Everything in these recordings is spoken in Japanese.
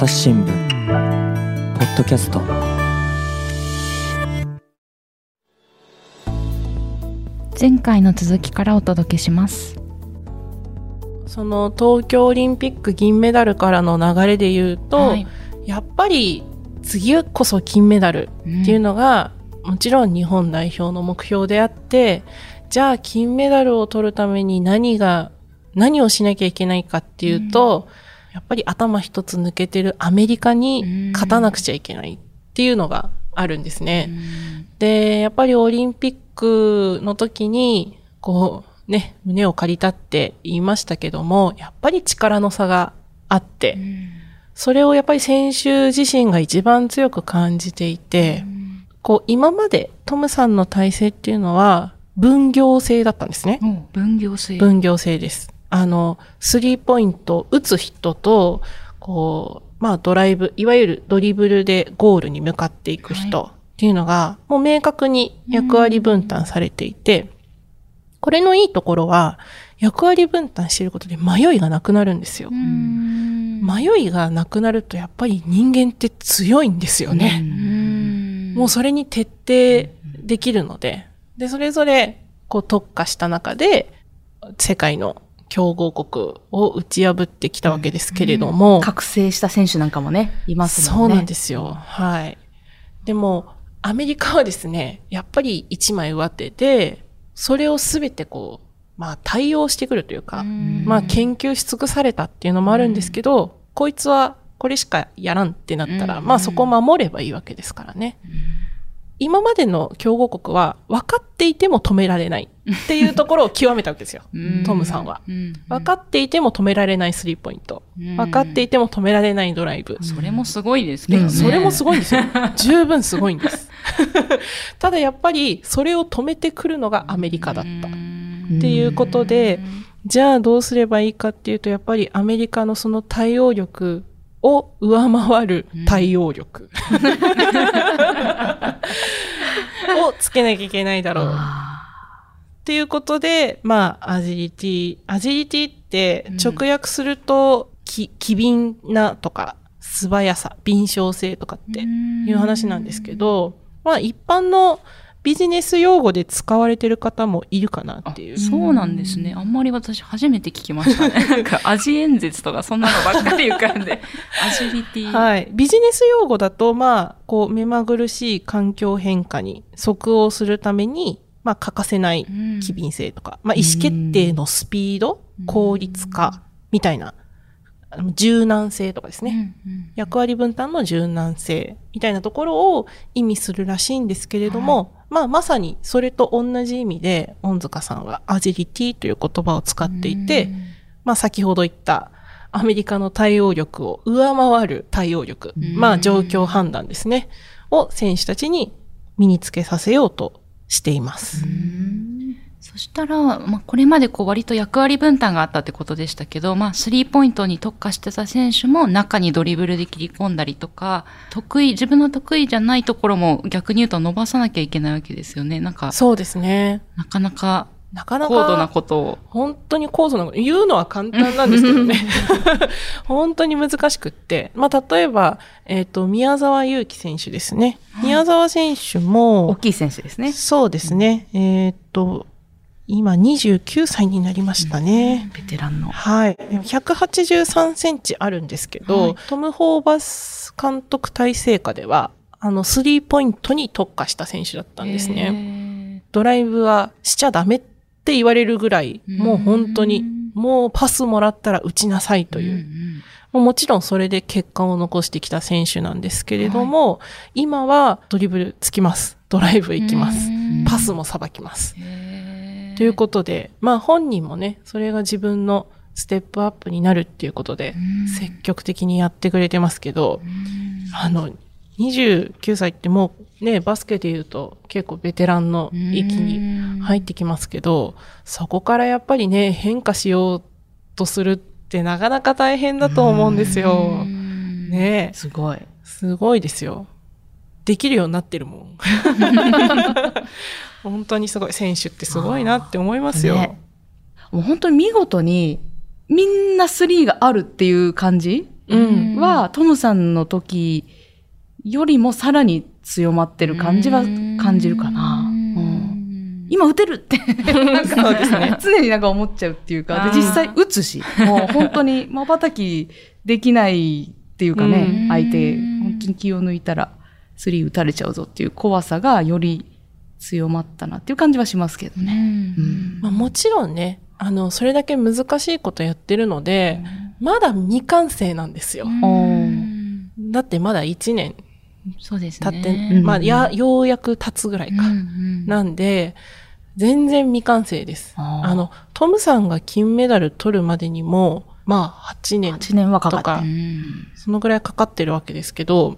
朝日新聞ポッドキャスト。前回の続きからお届けします。その東京オリンピック銀メダルからの流れで言うと、はい。やっぱり次こそ金メダルっていうのが、もちろん日本代表の目標であって、じゃあ金メダルを取るために何が、何をしなきゃいけないかっていうと、やっぱり頭一つ抜けてるアメリカに勝たなくちゃいけないっていうのがあるんですね。で、やっぱりオリンピックの時に、こう、ね、胸を借りたって言いましたけども、やっぱり力の差があって、それをやっぱり選手自身が一番強く感じていて、こう、今までトムさんの体制っていうのは、分業制だったんですね。分業制分業制です。あの、スリーポイント打つ人と、こう、まあドライブ、いわゆるドリブルでゴールに向かっていく人っていうのが、もう明確に役割分担されていて、これのいいところは、役割分担していることで迷いがなくなるんですよ。迷いがなくなるとやっぱり人間って強いんですよね。もうそれに徹底できるので、で、それぞれこう特化した中で世界の強豪国を打ち破ってきたわけですけれども、覚醒した選手なんかもね、いますそもね。うんなんですよ。はい。でも、アメリカはですね、やっぱり一枚上手で、それをすべてこう、まあ対応してくるというか、まあ研究し尽くされたっていうのもあるんですけど、こいつはこれしかやらんってなったら、まあそこを守ればいいわけですからね。今までの強豪国は分かっていても止められないっていうところを極めたわけですよ。トムさんは。分かっていても止められないスリーポイント。分かっていても止められないドライブ。それもすごいですけどね。それもすごいんですよ。十分すごいんです。ただやっぱりそれを止めてくるのがアメリカだった。っていうことで、じゃあどうすればいいかっていうと、やっぱりアメリカのその対応力を上回る対応力、をつけなきゃいけないだろう。っていうことで、まあ、アジリティ。アジリティって直訳すると、き機敏なとか、素早さ、敏捷性とかっていう話なんですけど、まあ一般のビジネス用語で使われてる方もいるかなっていう。そうなんですね。あんまり私初めて聞きましたね。なんか、アジ演説とかそんなのばっかり浮かんで、アジリティ。はい。ビジネス用語だと、まあ、こう、目まぐるしい環境変化に即応するために、まあ、欠かせない機敏性とか、まあ、意思決定のスピード、効率化、みたいな、柔軟性とかですね。役割分担の柔軟性みたいなところを意味するらしいんですけれども、まあまさにそれと同じ意味で、恩塚さんはアジリティという言葉を使っていて、まあ先ほど言ったアメリカの対応力を上回る対応力、まあ状況判断ですね、を選手たちに身につけさせようとしています。そしたら、まあ、これまでこう割と役割分担があったってことでしたけど、まあ、スリーポイントに特化してた選手も中にドリブルで切り込んだりとか、得意、自分の得意じゃないところも逆に言うと伸ばさなきゃいけないわけですよね。なんか、そうですね。なかなかなかな高度なか、ことを。本当に高度なこと、言うのは簡単なんですけどね。本当に難しくって。まあ、例えば、えっ、と、宮沢祐希選手ですね。宮沢選手大も、きい選手ですね。そうですね。えっ、と、今29歳になりましたね。ベテランの。はい。でも183センチあるんですけど、はいトム・ホーバス監督体制下では、あの、スリーポイントに特化した選手だったんですね。ね。ドライブはしちゃダメって言われるぐらい、もう本当に、もうパスもらったら打ちなさいという。もうもちろんそれで結果を残してきた選手なんですけれども、今はドリブルつきます。ドライブ行きます。パスもさばきます。ということで、まあ本人もね、それが自分のステップアップになるっていうことで、積極的にやってくれてますけど、あの、29歳ってもうね、バスケで言うと結構ベテランの域に入ってきますけど、そこからやっぱりね、変化しようとするってなかなか大変だと思うんですよ。ねえすごい。すごいですよ。できるようになってるもん。本当にすごい。選手ってすごいなって思いますよ。ねもう本当に見事に、みんなスリーがあるっていう感じうんは、トムさんの時よりもさらに強まってる感じは感じるかな。うん。今打てるって。常になんか思っちゃうっていうか、実際打つし、もう本当に 瞬きできないっていうかね、うん。相手、本当に気を抜いたら、スリー打たれちゃうぞっていう怖さがより強まったなっていう感じはしますけどね。うん。まあ、もちろんね、あの、それだけ難しいことやってるので、まだ未完成なんですよ。だってまだ1年そうですね。経って、うんまあ、や、ようやく経つぐらいか。うんなんで、全然未完成です。あの、トムさんが金メダル取るまでにも、まあ、8年8年はかかとかってる。うんそのぐらいかかってるわけですけど、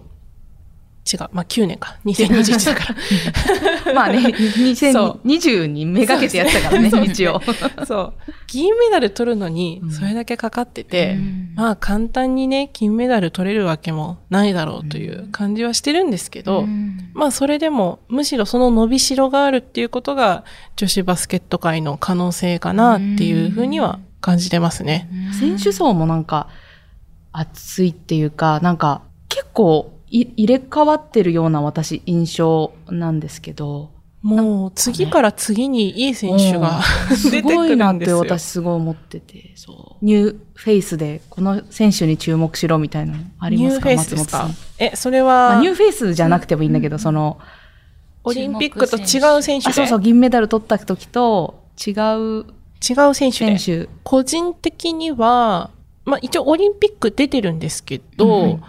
違う、まあ9年か。2021だから。まあね、そう2020にめがけてやってたからね、一応。そう。銀メダル取るのに、それだけかかってて、まあ簡単にね、金メダル取れるわけもないだろうという感じはしてるんですけど、うんまあそれでも、むしろその伸びしろがあるっていうことが、女子バスケット界の可能性かなっていうふうには感じてますね。選手層もなんか、熱いっていうか、なんか、結構い入れ替わってるような私、印象なんですけど。もう次から次にいい選手がす 出てくごいなっ。て私すごい思ってて、そう。ニューフェイスで、この選手に注目しろみたいなのありますか？ニューフェイスですか？松本さん。え、それまはあ、ニューフェイスじゃなくてもいいんだけど、その、オリンピックと違う選手あ、でそうそう、銀メダル取った時と違う違う選手で選手。個人的には、まあ一応オリンピック出てるんですけど、うん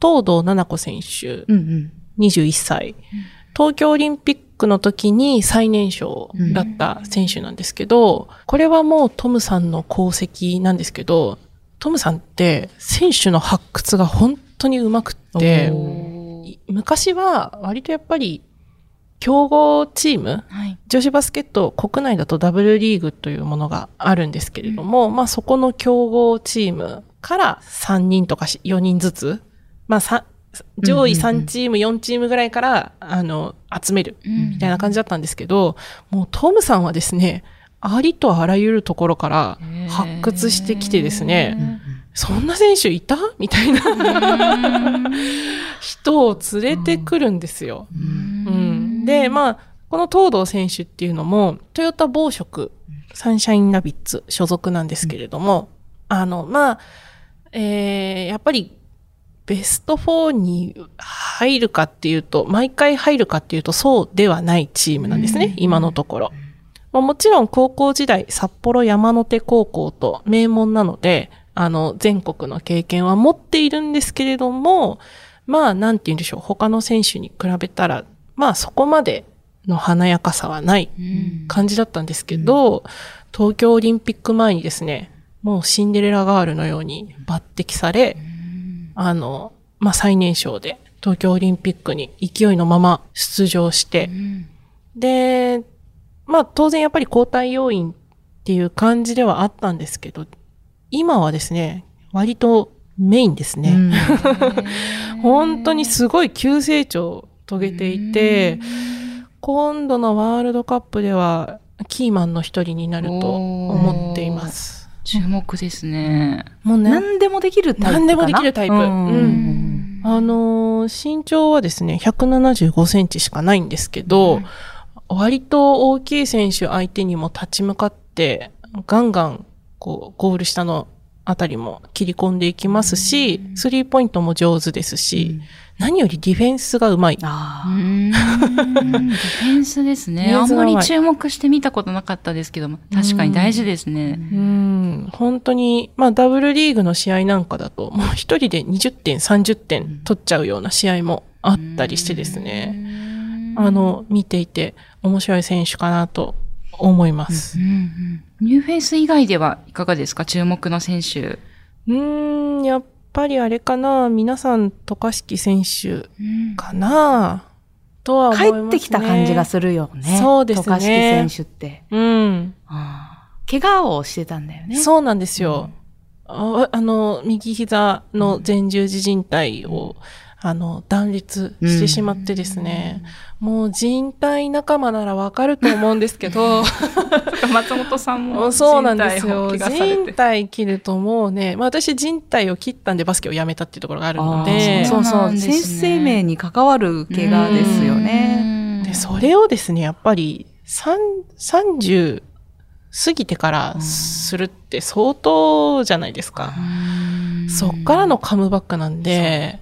東堂七子選手、うんうん。21歳。東京オリンピックの時に最年少だった選手なんですけど、これはもうトムさんの功績なんですけど、トムさんって選手の発掘が本当に上手くって、い昔は割とやっぱり強豪チーム、はい。女子バスケット国内だとダブルリーグというものがあるんですけれども、まあそこの強豪チームから3人とか4人ずつ、まあさ上位3チーム、4チームぐらいから、あの、集める、みたいな感じだったんですけど、もうトムさんはですね、ありとあらゆるところから発掘してきてですね、そんな選手いた？みたいな。人を連れてくるんですよ。うん、で、まあ、この東堂選手っていうのも、トヨタ暴食、サンシャインラビッツ所属なんですけれども、あの、まあ、えー、やっぱり、ベスト4に入るかっていうと、毎回入るかっていうと、そうではないチームなんですね、今のところ。まあ、もちろん高校時代、札幌山手高校と名門なので、あの、全国の経験は持っているんですけれども、まあ、なんて言うんでしょう、他の選手に比べたら、まあ、そこまでの華やかさはない感じだったんですけど、東京オリンピック前にですね、もうシンデレラガールのように抜擢され、あの、まあ、最年少で東京オリンピックに勢いのまま出場して、で、まあ当然やっぱり交代要員っていう感じではあったんですけど、今はですね、割とメインですね。本当にすごい急成長を遂げていて、今度のワールドカップではキーマンの一人になると思っています。注目ですね。もうね、何でもできるタイプ。何でもできるタイプ。うん。うん。あのー身長はですね、175センチしかないんですけど、割と大きい選手相手にも立ち向かって、ガンガン、こう、ゴール下のあたりも切り込んでいきますし、スリーポイントも上手ですし、何よりディフェンスがうまい。あうーん。ディフェンスですね。あんまり注目して見たことなかったですけども、確かに大事ですね。うん、本当に、まあ、ダブルリーグの試合なんかだと、もう一人で20点、30点取っちゃうような試合もあったりしてですね。あの、見ていて面白い選手かなと思います。う。んうんニューフェイス以外ではいかがですか？注目の選手。うーん、やっぱりあれかな皆さん、渡嘉敷選手かな？とは思います、ね。帰ってきた感じがするよね。そうですね渡嘉敷選手って。うん。怪我をしてたんだよね。そうなんですよ。ああの、右膝の前十字靭帯を、あの、断裂してしまってですね、もう人体仲間ならわかると思うんですけど、松本さんも そうなんですよ。人体を怪我されて。人体切るともうね、まあ私人体を切ったんでバスケをやめたっていうところがあるのあでー、そうそそうね選手生命に関わる怪我ですよね。で、それをですね、やっぱり、三30過ぎてからするって相当じゃないですか。そっからのカムバックなんで、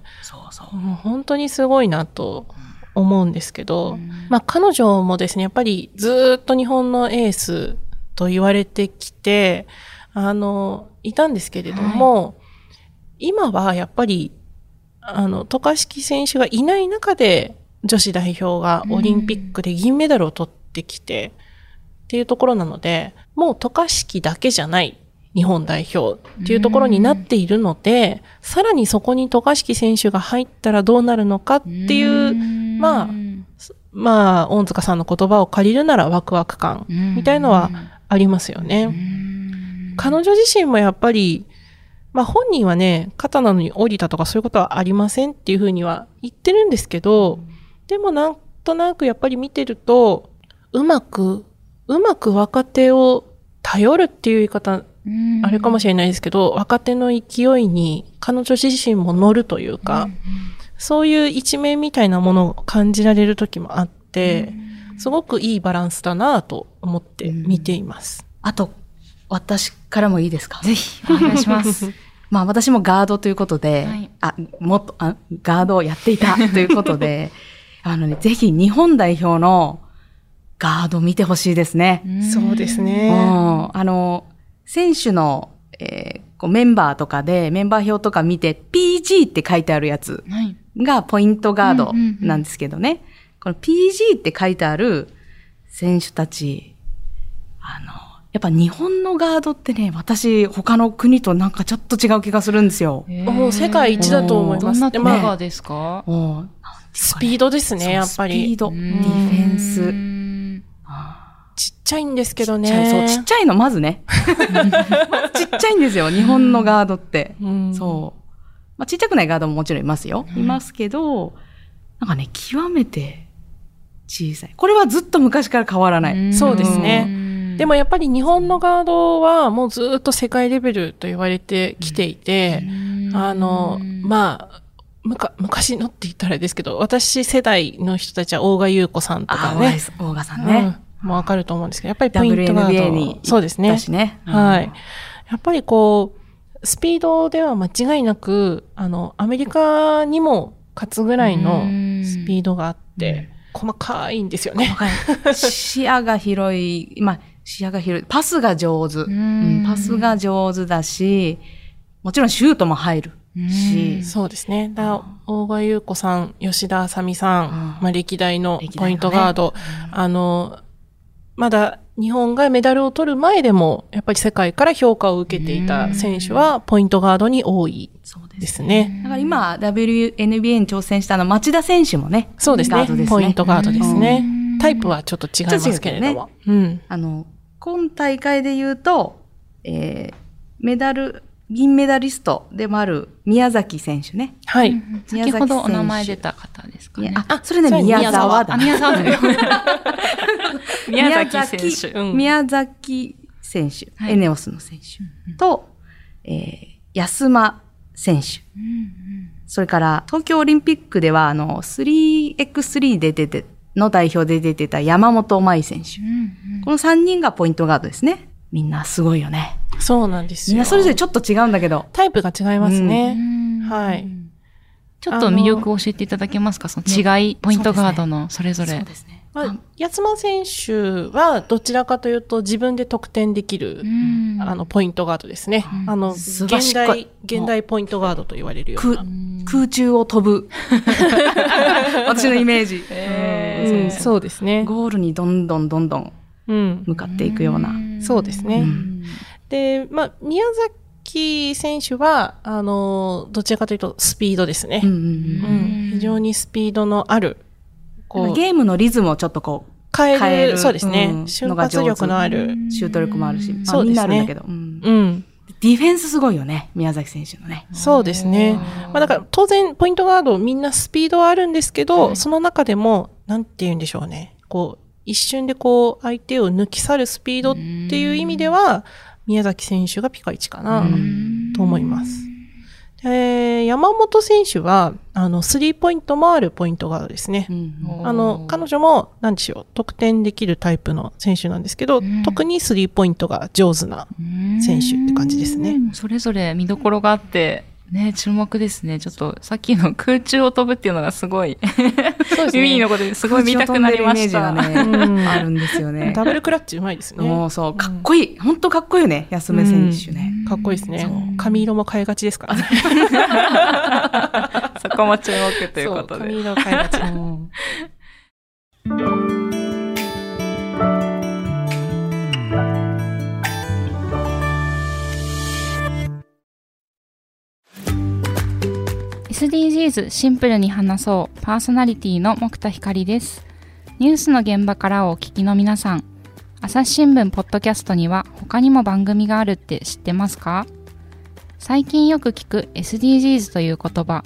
本当にすごいなと思うんですけど、まあ彼女もですね、やっぱりずーっと日本のエースと言われてきて、あの、いたんですけれども、今はやっぱり、あの、渡嘉敷選手がいない中で、女子代表がオリンピックで銀メダルを取ってきて、っていうところなので、もう渡嘉敷だけじゃない日本代表っていうところになっているので、さらにそこに渡嘉敷選手が入ったらどうなるのかっていう、まあまあ、恩塚さんの言葉を借りるならワクワク感みたいのはありますよね。彼女自身もやっぱり、まあ本人はね、肩なのに降りたとかそういうことはありませんっていうふうには言ってるんですけど、でもなんとなくやっぱり見てると、うまく、うまく若手を頼るっていう言い方、あれかもしれないですけど、若手の勢いに彼女自身も乗るというか、そういう一面みたいなものを感じられる時もあって、すごくいいバランスだなと思って見ています。あと、私からもいいですか？ぜひ、お願いします。まあ私もガードということで、はいあ、もっとあ、ガードをやっていた ということで、あのね、ぜひ日本代表のガード見てほしいですね。そうですうんね。あの、選手の、えーこうメンバーとかで、メンバー表とか見て、PG って書いてあるやつはい。がポイントガードなんですけどね。この PG って書いてある選手たち、あの、やっぱ日本のガードってね、私、他の国となんかちょっと違う気がするんですよ。もう世界一だと思います。どんなでまあとこがですか？もうスピードですね、やっぱスピりー。ド、デうんィフェンス。うんちっちゃいんですけどちっちゃいそう、ね。ちっちゃいの、まずね。ちっちゃいんですよ、日本のガードって。うんそう。まあ、ちっちゃくないガードももちろんいますよ。いますけど、なんかね、極めて小さい。これはずっと昔から変わらない。そうですねねでもやっぱり日本のガードはもうずっと世界レベルと言われてきていて、あの、まあ、むか昔のって言ったらあれですけど、私世代の人たちは大賀優子さんとかあ、ね、大賀さんね。うん、もうわかると思うんですけど、やっぱりポイントガードにそうですねだ。しね。はい。やっぱりこう、スピードでは間違いなく、あの、アメリカにも勝つぐらいのスピードがあって、細かいんですよね。視野が広い、まあ、視野が広い。パスが上手。うんパスが上手だし、もちろんシュートも入るし、そうですね。だ大賀優子さん、吉田あさみさん、うんまあ、歴代のポイントガード、あの、まだ日本がメダルを取る前でも、やっぱり世界から評価を受けていた選手は、ポイントガードに多いそうで。ですすね。だから今、WNBA に挑戦したあの、町田選手もね、そうですねガードですねポイントガードですねうん。タイプはちょっと違いますけれども。うん。あの、今大会で言うと、えーメダル、銀メダリストでもある宮崎選手ね。はい。先ほどお名前出た方ですかね。あ、それね、宮沢だ。あ、宮沢ね。宮崎選手。うん宮崎選手、はいエネオスの選手と、えー安間選手。それから、東京オリンピックでは、あの、3x3 で出て、の代表で出てた山本舞選手。この3人がポイントガードですね。みんなすごいよね。そうなんですよ。みんなそれぞれちょっと違うんだけど。タイプが違いますね。はい。ちょっと魅力を教えていただけますか？その違い、ポイントガードのそれぞれ。そうですね。まあ、八間選手はどちらかというと自分で得点できる、うんあの、ポイントガードですね。あの、現代、現代ポイントガードと言われるよう空な。空中を飛ぶ。私のイメージ。うん、そうですね。ゴールにどんどんどんどんうん。向かっていくような。そうですね。で、まあ、宮崎選手は、あの、どちらかというとスピードですね。うんうんうん非常にスピードのある、こう、ゲームのリズムをちょっとこ変える、変えるそうですね、うん瞬発力のある、う、シュート力もあるし、まあそうですねみんなあるんだけど。うんうん。ディフェンスすごいよね、宮崎選手のね。そうですね。まあだから当然ポイントガードみんなスピードはあるんですけど、はいその中でも、なんて言うんでしょうね。こう、一瞬でこう相手を抜き去るスピードっていう意味では、宮崎選手がピカイチかなと思います。で山本選手は、あの、スリーポイントもあるポイントガードですね。うんあの、彼女も、なんでしょう、得点できるタイプの選手なんですけど、うん特にスリーポイントが上手な選手って感じですねうん。それぞれ見どころがあって、ね、注目ですね。ちょっと、さっきの空中を飛ぶっていうのがすごい、そうです耳のことですごい見たくなりました。空中を飛んでるイメージうんがね、あるんですよね。ダブルクラッチうまいですね。もうそう、かっこいい。本当かっこいいよね、安目選手ね。かっこいいですね。髪色も変えがちですからね。そこも注目ということで。髪色変えがち。うん「SDGs シンプルに話そう」パーソナリティの木田光です。ニュースの現場からお聞きの皆さん。朝日新聞ポッドキャストには他にも番組があるって知ってますか？最近よく聞く SDGs という言葉。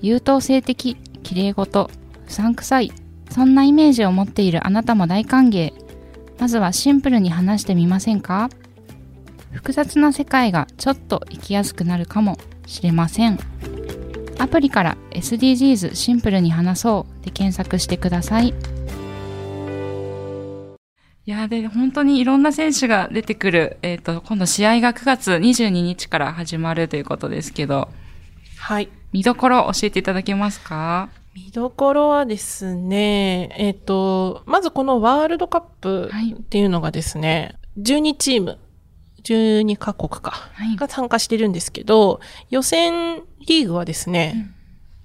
優等生的綺麗事不散臭いそんなイメージを持っているあなたも大歓迎。まずはシンプルに話してみませんか？複雑な世界がちょっと生きやすくなるかもしれません。アプリから SDGs シンプルに話そうで検索してください。いやで、本当にいろんな選手が出てくる、えっ、と、今度試合が9月22日から始まるということですけど、はい。見どころ教えていただけますか？見どころはですね、えっ、と、まずこのワールドカップはいっていうのがですね、12チーム、12カ国か、はい。が参加してるんですけど、予選リーグはですね、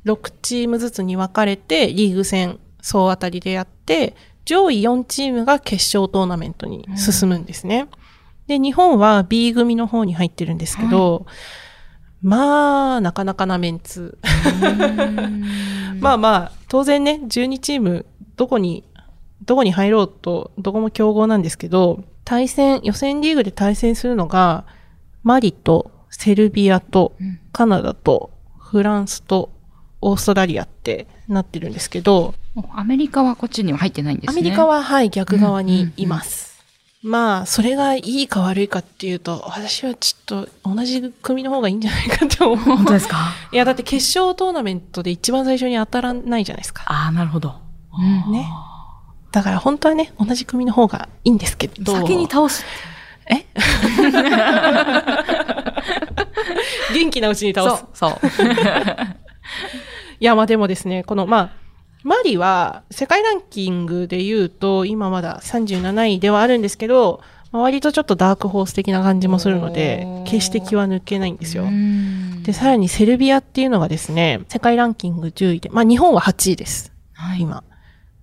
6チームずつに分かれて、リーグ戦総当たりでやって、上位4チームが決勝トーナメントに進むんですね。で、日本は B 組の方に入ってるんですけど、まあ、なかなかなメンツ。まあまあ、当然ね、12チーム、どこに、どこに入ろうと、どこも競合なんですけど、対戦、予選リーグで対戦するのが、マリと、セルビアと、カナダと、フランスと、オーストラリアってなってるんですけど、おアメリカはこっちには入ってないんですね。アメリカは、はい、逆側にいます。まあ、それがいいか悪いかっていうと、私はちょっと同じ組の方がいいんじゃないかって思う。本当ですか？いや、だって決勝トーナメントで一番最初に当たらないじゃないですか。ああ、なるほど。うんね。だから本当はね、同じ組の方がいいんですけど。先に倒す。え？元気なうちに倒す。そう。いや、まあでもですね、この、まあ、マリは世界ランキングで言うと、今まだ37位ではあるんですけど、まあ割とちょっとダークホース的な感じもするので決して気は抜けないんですよ。うんで、さらにセルビアっていうのがですね、世界ランキング10位で、まあ日本は8位です。はい、今。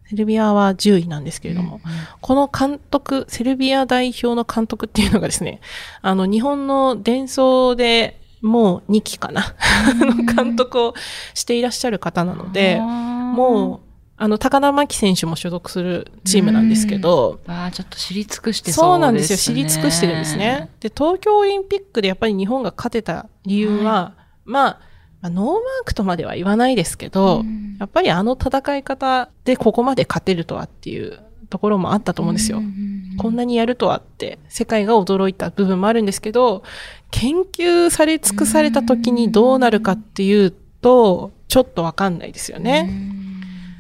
セルビアは10位なんですけれども、この監督、セルビア代表の監督っていうのがですね、あの、日本の伝送でもう2期かな、の監督をしていらっしゃる方なので、もう、あの、高田真希選手も所属するチームなんですけど、う、ああ、ちょっと知り尽くしてそうそうなんですよ。ですね。知り尽くしてるんですね。で、東京オリンピックでやっぱり日本が勝てた理由は、まあ、まあノーマークとまでは言わないですけど、うんやっぱりあの戦い方でここまで勝てるとはっていうところもあったと思うんですよ。こんなにやるとはって、世界が驚いた部分もあるんですけど、研究され尽くされた時にどうなるかっていうと、ちょっとわかんないですよね。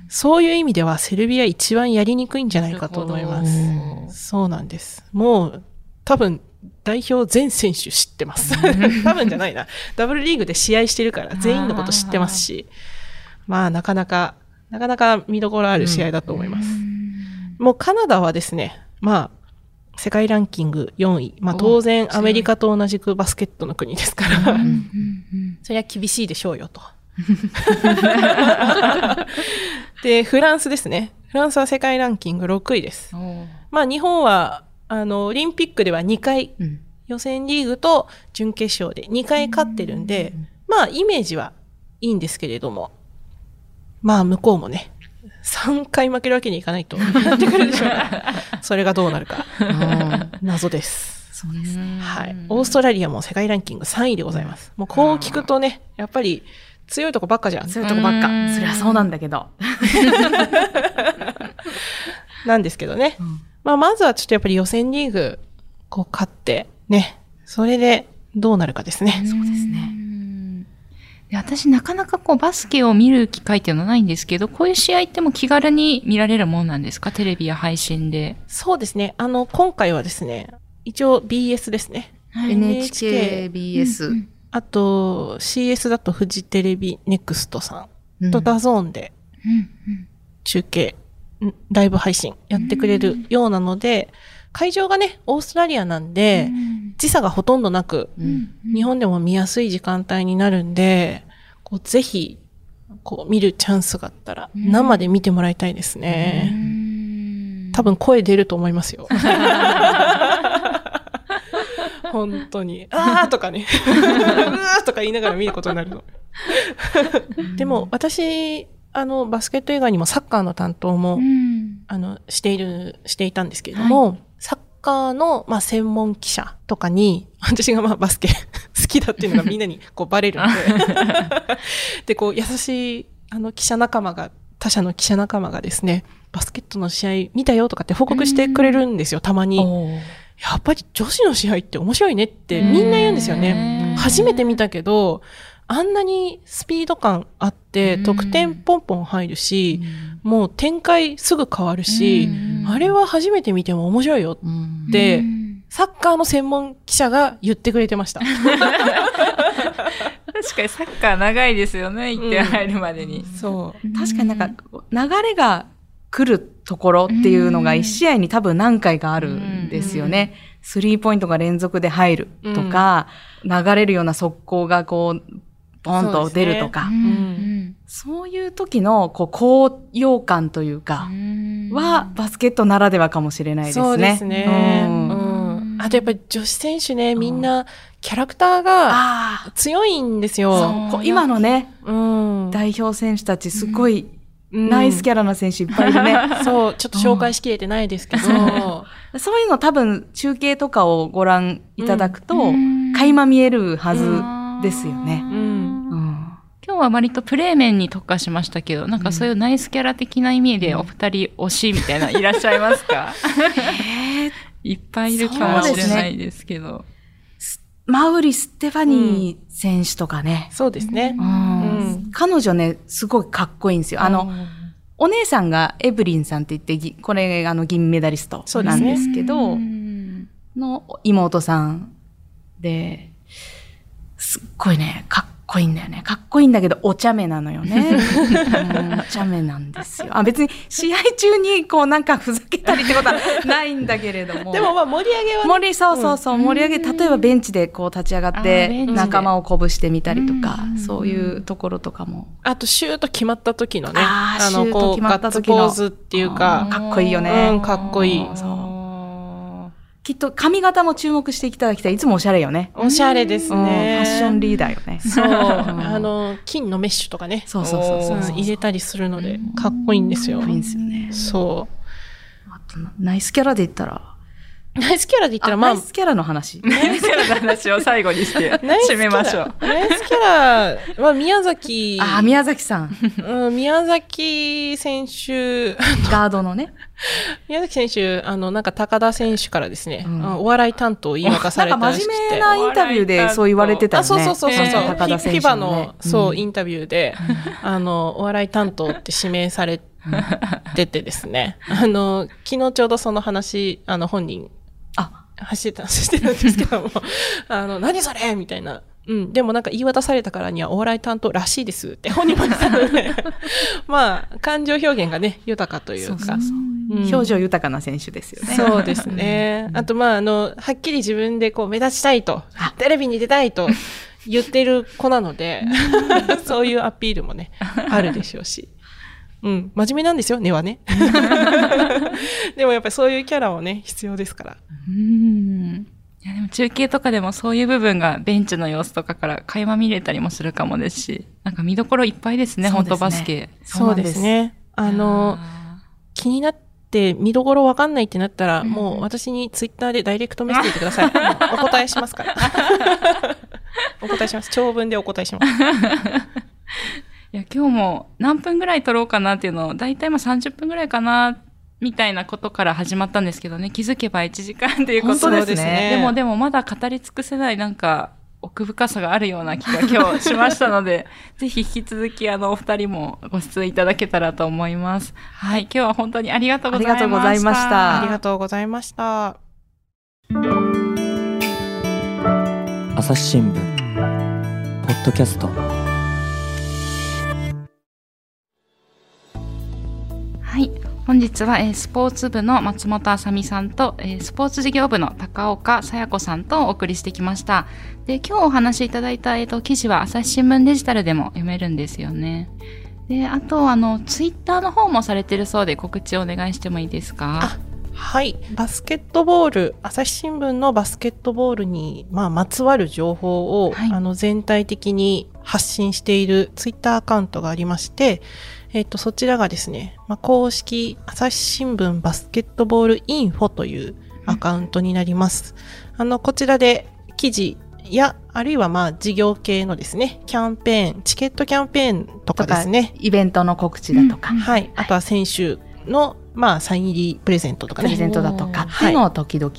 そういう意味ではセルビア一番やりにくいんじゃないかと思いますそうなんです。もう、多分、代表全選手知ってます。多分じゃないな。ダブルリーグで試合してるから全員のこと知ってますし、まあなかなか、なかなか見どころある試合だと思います。もうカナダはですね、まあ、世界ランキング4位。まあ当然アメリカと同じくバスケットの国ですから、うんうんうんそりゃ厳しいでしょうよと。で、フランスですね。フランスは世界ランキング6位です。まあ日本は、あの、オリンピックでは2回、うん予選リーグと準決勝で2回勝ってるんで、まあイメージはいいんですけれども、まあ向こうもね、3回負けるわけにいかないとなってくるでしょうから、それがどうなるか、謎です。そうですね。はい。オーストラリアも世界ランキング3位でございます。もうこう聞くとね、やっぱり強いとこばっかじゃん。そういうとこばっかう。んそりゃそうなんだけど。なんですけどね。うんまあ、まずはちょっとやっぱり予選リーグ、こう勝って、ね。それでどうなるかですね。そうですねうんで私なかなかこうバスケを見る機会っていうのはないんですけど、こういう試合っても気軽に見られるもんなんですか？テレビや配信で。そうですね。あの、今回はですね、一応 BS ですね。NHK NHKBS あと CS だとフジテレビネクストさんと DAZN でうんうん中継、んライブ配信やってくれるようなので、会場がね、オーストラリアなんで、時差がほとんどなく、うん日本でも見やすい時間帯になるんで、こうぜひ、こう見るチャンスがあったら、うん生で見てもらいたいですうね。ん多分声出ると思いますよ。本当に。あーとかね。うーとか言いながら見ることになるの。でも、私、あの、バスケット以外にもサッカーの担当も、うん。あの、している、していたんですけれども、サッカーの、まあ、専門記者とかに、私がまあ、バスケ 好きだっていうのがみんなにこうバレるんで、で、こう、優しい、あの、記者仲間が、他社の記者仲間がですね、バスケットの試合見たよとかって報告してくれるんですよ、たまに。やっぱり女子の試合って面白いねってみんな言うんですよね。初めて見たけど、あんなにスピード感あって、うん得点ポンポン入るし、もう展開すぐ変わるし、うんあれは初めて見ても面白いよ。うんでうんサッカーの専門記者が言ってくれてました。確かにサッカー長いですよね、一点入るまでに。そう。確かになんか流れが来るところっていうのが一試合に多分何回かあるんですよね。スリーポイントが連続で入るとか、流れるような速攻がこう、ボンと出るとか、うそう,、ん。いう時のこう高揚感というか、はバスケットならではかもしれないですね。そうですね。ううん。ん。あとやっぱり女子選手ね、みんなキャラクターが強いんですそよ。今のね、うん。代表選手たちすごいうん。ナイスキャラな選手いっぱいいるね。そう、ちょっと紹介しきれてないですけど、そういうの多分中継とかをご覧いただくと、うん。垣間見えるはずですよね。うん。うん今日は割とプレー面に特化しましたけど、なんかそういうナイスキャラ的な意味でお二人推しみたいないらっしゃいますか？えーいっぱいいるかもしれないですけど。マウリ・ステファニー選手とかね。そうですね。うんうん彼女ね、すごいかっこいいんですよ。あの、お姉さんがエブリンさんって言ってぎ、これあの銀メダリストなんですけど、うんの妹さんで、すっごいね、かっこいいんだよね。かっこいいんだけど、お茶目なのよね。うんお茶目なんですよ。あ、別に試合中にこうなんかふざけたりってことはないんだけれども。でもまあ盛り上げはね、盛り、そうそうそう、盛り上げ、例えばベンチでこう立ち上がって、で仲間を鼓舞してみたりとかうん、そういうところとかも。あとシュート決まった時のね、あーシュートこう、決まガッツった時のポーズっていうか、かっこいいよねうん、かっこいい。そうきっと髪型も注目していただきたい。いつもおしゃれよね。おしゃれですうんフね。ァッションリーダーよね。そう。んあの、金のメッシュとかね。そうそうそうそううん入れたりするので、かっこいいんですよかっこいいんですよね。そあとナイスキャラで言ったら、う。ナイスキャラで言ったら、あまあナイ、スキャラの話。ナイスキャラの話を最後にして ナイスキャラ締めましょう。ナイスキャラは宮崎、あ、宮崎さん。うん、宮崎選手、ガードのね。宮崎選手、あの、なんか高田選手からですね、うんお笑い担当を言い渡されなんからたしくて。真面目なインタビューでそう言われてたよあ、ね。そうそうそうそうそう。えー高田選手フィバのねの、そう、んインタビューで、あの、お笑い担当って指名されててですね、あの、昨日ちょうどその話、あの、本人、あ、走ってた、走ってたんですけども、あの、何それみたいな。うん。でもなんか言い渡されたからにはお笑い担当らしいですって本人も言ってたので、まあ、感情表現がね、豊かというか。そうそうそううん表情豊かな選手ですよね。そうですね。あと、まあ、あの、はっきり自分でこう目立ちたいと、テレビに出たいと言ってる子なので、そういうアピールもね、あるでしょうし。うん、真面目なんですよ、根はね。でもやっぱりそういうキャラもね、必要ですから。うんいやでも中継とかでもそういう部分がベンチの様子とかから垣間見れたりもするかもですし、なんか見どころいっぱいですね、本当バスケ。そうですね。あの、あ気になっって見どころわかんないってなったら、うんもう私にツイッターでダイレクトメッセージください。お答えしますから。お答えします。長文でお答えします。いや、今日も何分ぐらい撮ろうかなっていうのを、だいたいまあ30分ぐらいかな、みたいなことから始まったんですけどね、気づけば1時間ということ本当でですねでも、でもまだ語り尽くせないなんか、奥深さがあるような気が今日しましたので、ぜひ引き続きあのお二人もご出演いただけたらと思います。はい、今日は本当にありがとうございました。ありがとうございましたありがとうございました。朝日新聞ポッドキャスト本日は、えースポーツ部の松本あさみさんと、えースポーツ事業部の高岡さや子さんとお送りしてきました。で、今日お話しいただいた、えーと記事は朝日新聞デジタルでも読めるんですよね。で、あと、あの、ツイッターの方もされてるそうで告知をお願いしてもいいですか？はい。バスケットボール、朝日新聞のバスケットボールに、まあ、まつわる情報を、はいあの、全体的に発信しているツイッターアカウントがありまして、えっ、と、そちらがですね、まあ、公式朝日新聞バスケットボールインフォというアカウントになります。あの、こちらで記事や、あるいはまあ、事業系のですね、キャンペーン、チケットキャンペーンとかですね、イベントの告知だとか、うんはい。あとは選手の、まあ、サイン入りプレゼントとかね。プレゼントだとかっていうのを時々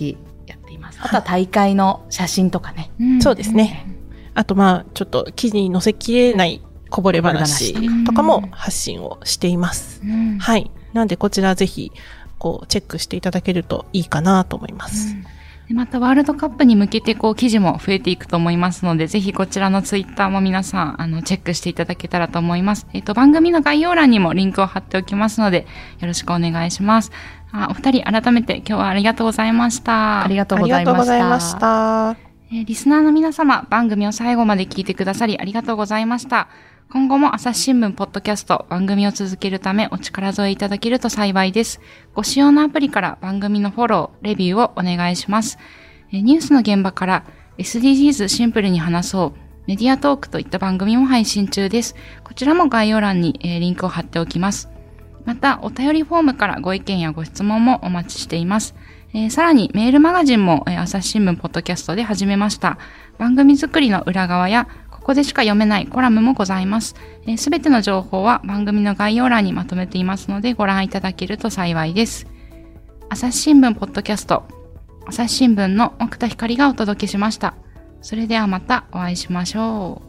やっています。あとは大会の写真とかね。うんそうですね。あとまあ、ちょっと記事に載せきれないこぼれ話とかも発信をしています。うんはい。なんでこちらぜひ、こう、チェックしていただけるといいかなと思います。でまたワールドカップに向けてこう記事も増えていくと思いますので、ぜひこちらのツイッターも皆さん、あの、チェックしていただけたらと思います。えっ、と、番組の概要欄にもリンクを貼っておきますので、よろしくお願いします。あお二人改めて今日はありがとうございました。ありがとうありがとうごございました。ざいました。えーリスナーの皆様、番組を最後まで聞いてくださりありがとうございました。今後も朝日新聞ポッドキャスト番組を続けるためお力添えいただけると幸いです。ご使用のアプリから番組のフォロー、レビューをお願いします。ニュースの現場から SDGs シンプルに話そう、メディアトークといった番組も配信中です。こちらも概要欄に、リンクを貼っておきます。また、お便りフォームからご意見やご質問もお待ちしています。えーさらに、メールマガジンも、えー朝日新聞ポッドキャストで始めました。番組作りの裏側や、ここでしか読めないコラムもございます。すべての情報は番組の概要欄にまとめていますので、ご覧いただけると幸いです。朝日新聞ポッドキャスト、朝日新聞の奥田光がお届けしました。それではまたお会いしましょう。